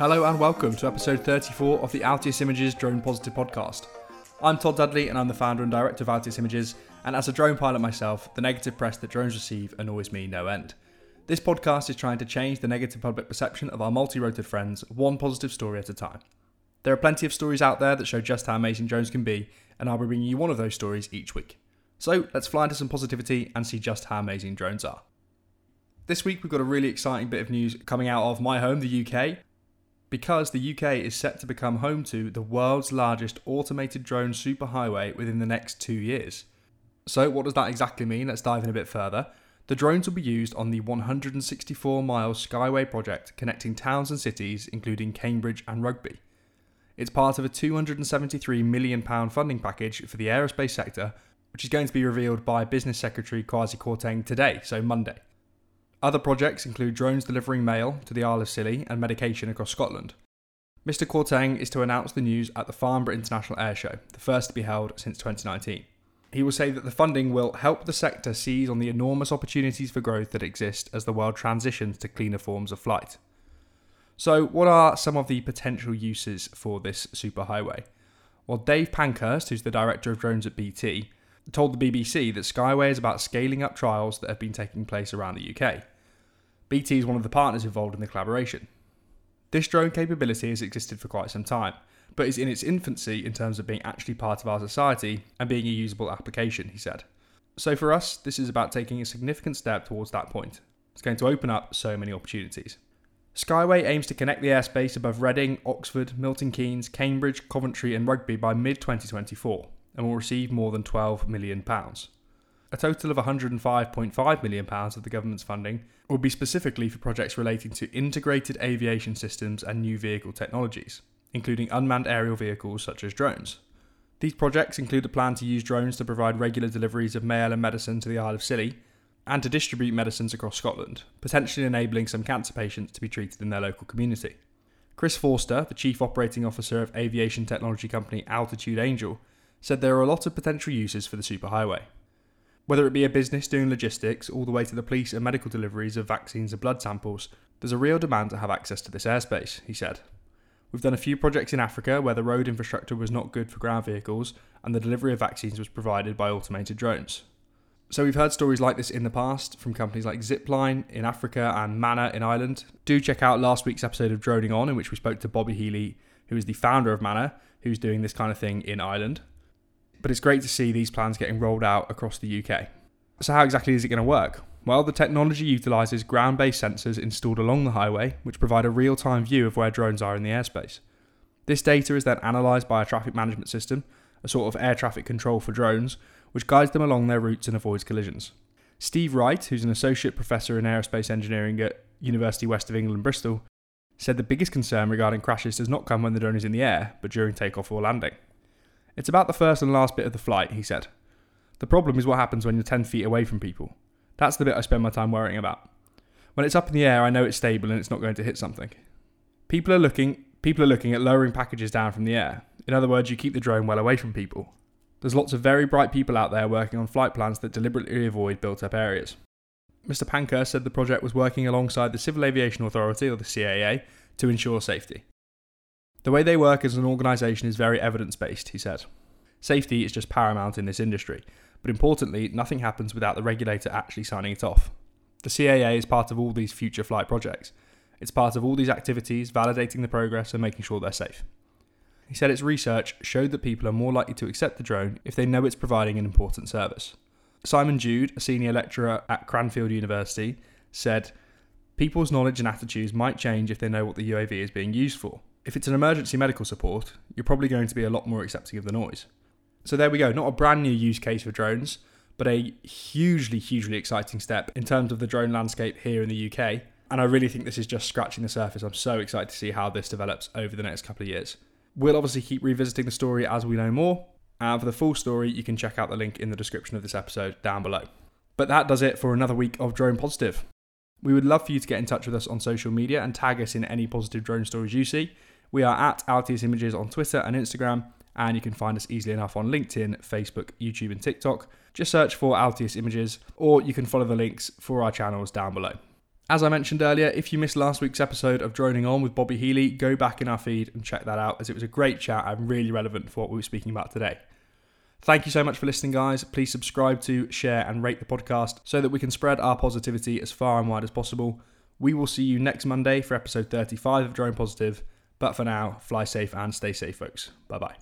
Hello and welcome to episode 34 of the Altius Images Drone Positive podcast. I'm Todd Dudley and I'm the founder and director of Altius Images, and as a drone pilot myself, the negative press that drones receive annoys me no end. This podcast is trying to change the negative public perception of our multi roted friends, one positive story at a time. There are plenty of stories out there that show just how amazing drones can be, and I'll be bringing you one of those stories each week. So let's fly into some positivity and see just how amazing drones are. This week we've got a really exciting bit of news coming out of my home, the UK, because the UK is set to become home to the world's largest automated drone superhighway within the next two years. So, what does that exactly mean? Let's dive in a bit further. The drones will be used on the 164 mile Skyway project connecting towns and cities, including Cambridge and Rugby. It's part of a £273 million funding package for the aerospace sector, which is going to be revealed by Business Secretary Kwasi Kwarteng today, so Monday. Other projects include drones delivering mail to the Isle of Scilly and medication across Scotland. Mr. Kwarteng is to announce the news at the Farnborough International Air Show, the first to be held since 2019. He will say that the funding will help the sector seize on the enormous opportunities for growth that exist as the world transitions to cleaner forms of flight. So, what are some of the potential uses for this superhighway? Well, Dave Pankhurst, who's the director of drones at BT, told the BBC that Skyway is about scaling up trials that have been taking place around the UK. BT is one of the partners involved in the collaboration. This drone capability has existed for quite some time, but is in its infancy in terms of being actually part of our society and being a usable application, he said. So for us, this is about taking a significant step towards that point. It's going to open up so many opportunities. Skyway aims to connect the airspace above Reading, Oxford, Milton Keynes, Cambridge, Coventry, and Rugby by mid 2024 and will receive more than £12 million. A total of £105.5 million of the government's funding will be specifically for projects relating to integrated aviation systems and new vehicle technologies, including unmanned aerial vehicles such as drones. These projects include a plan to use drones to provide regular deliveries of mail and medicine to the Isle of Scilly, and to distribute medicines across Scotland, potentially enabling some cancer patients to be treated in their local community. Chris Forster, the Chief Operating Officer of aviation technology company Altitude Angel, said there are a lot of potential uses for the superhighway. Whether it be a business doing logistics all the way to the police and medical deliveries of vaccines and blood samples, there's a real demand to have access to this airspace, he said. We've done a few projects in Africa where the road infrastructure was not good for ground vehicles and the delivery of vaccines was provided by automated drones. So we've heard stories like this in the past from companies like Zipline in Africa and Manna in Ireland. Do check out last week's episode of Droning On in which we spoke to Bobby Healy, who is the founder of Manna, who's doing this kind of thing in Ireland but it's great to see these plans getting rolled out across the UK. So, how exactly is it going to work? Well, the technology utilises ground based sensors installed along the highway, which provide a real time view of where drones are in the airspace. This data is then analysed by a traffic management system, a sort of air traffic control for drones, which guides them along their routes and avoids collisions. Steve Wright, who's an associate professor in aerospace engineering at University West of England, Bristol, said the biggest concern regarding crashes does not come when the drone is in the air, but during takeoff or landing. It's about the first and last bit of the flight, he said. The problem is what happens when you're 10 feet away from people. That's the bit I spend my time worrying about. When it's up in the air, I know it's stable and it's not going to hit something. People are looking people are looking at lowering packages down from the air. In other words, you keep the drone well away from people. There's lots of very bright people out there working on flight plans that deliberately avoid built up areas. Mr. Pankhurst said the project was working alongside the Civil Aviation Authority, or the CAA, to ensure safety. The way they work as an organisation is very evidence based, he said. Safety is just paramount in this industry, but importantly, nothing happens without the regulator actually signing it off. The CAA is part of all these future flight projects. It's part of all these activities, validating the progress and making sure they're safe. He said its research showed that people are more likely to accept the drone if they know it's providing an important service. Simon Jude, a senior lecturer at Cranfield University, said, People's knowledge and attitudes might change if they know what the UAV is being used for if it's an emergency medical support, you're probably going to be a lot more accepting of the noise. So there we go, not a brand new use case for drones, but a hugely, hugely exciting step in terms of the drone landscape here in the UK. And I really think this is just scratching the surface. I'm so excited to see how this develops over the next couple of years. We'll obviously keep revisiting the story as we know more. And for the full story, you can check out the link in the description of this episode down below. But that does it for another week of Drone Positive. We would love for you to get in touch with us on social media and tag us in any positive drone stories you see. We are at Altius Images on Twitter and Instagram, and you can find us easily enough on LinkedIn, Facebook, YouTube, and TikTok. Just search for Altius Images, or you can follow the links for our channels down below. As I mentioned earlier, if you missed last week's episode of Droning On with Bobby Healy, go back in our feed and check that out as it was a great chat and really relevant for what we were speaking about today. Thank you so much for listening, guys. Please subscribe to, share, and rate the podcast so that we can spread our positivity as far and wide as possible. We will see you next Monday for episode 35 of Drone Positive. But for now, fly safe and stay safe, folks. Bye bye.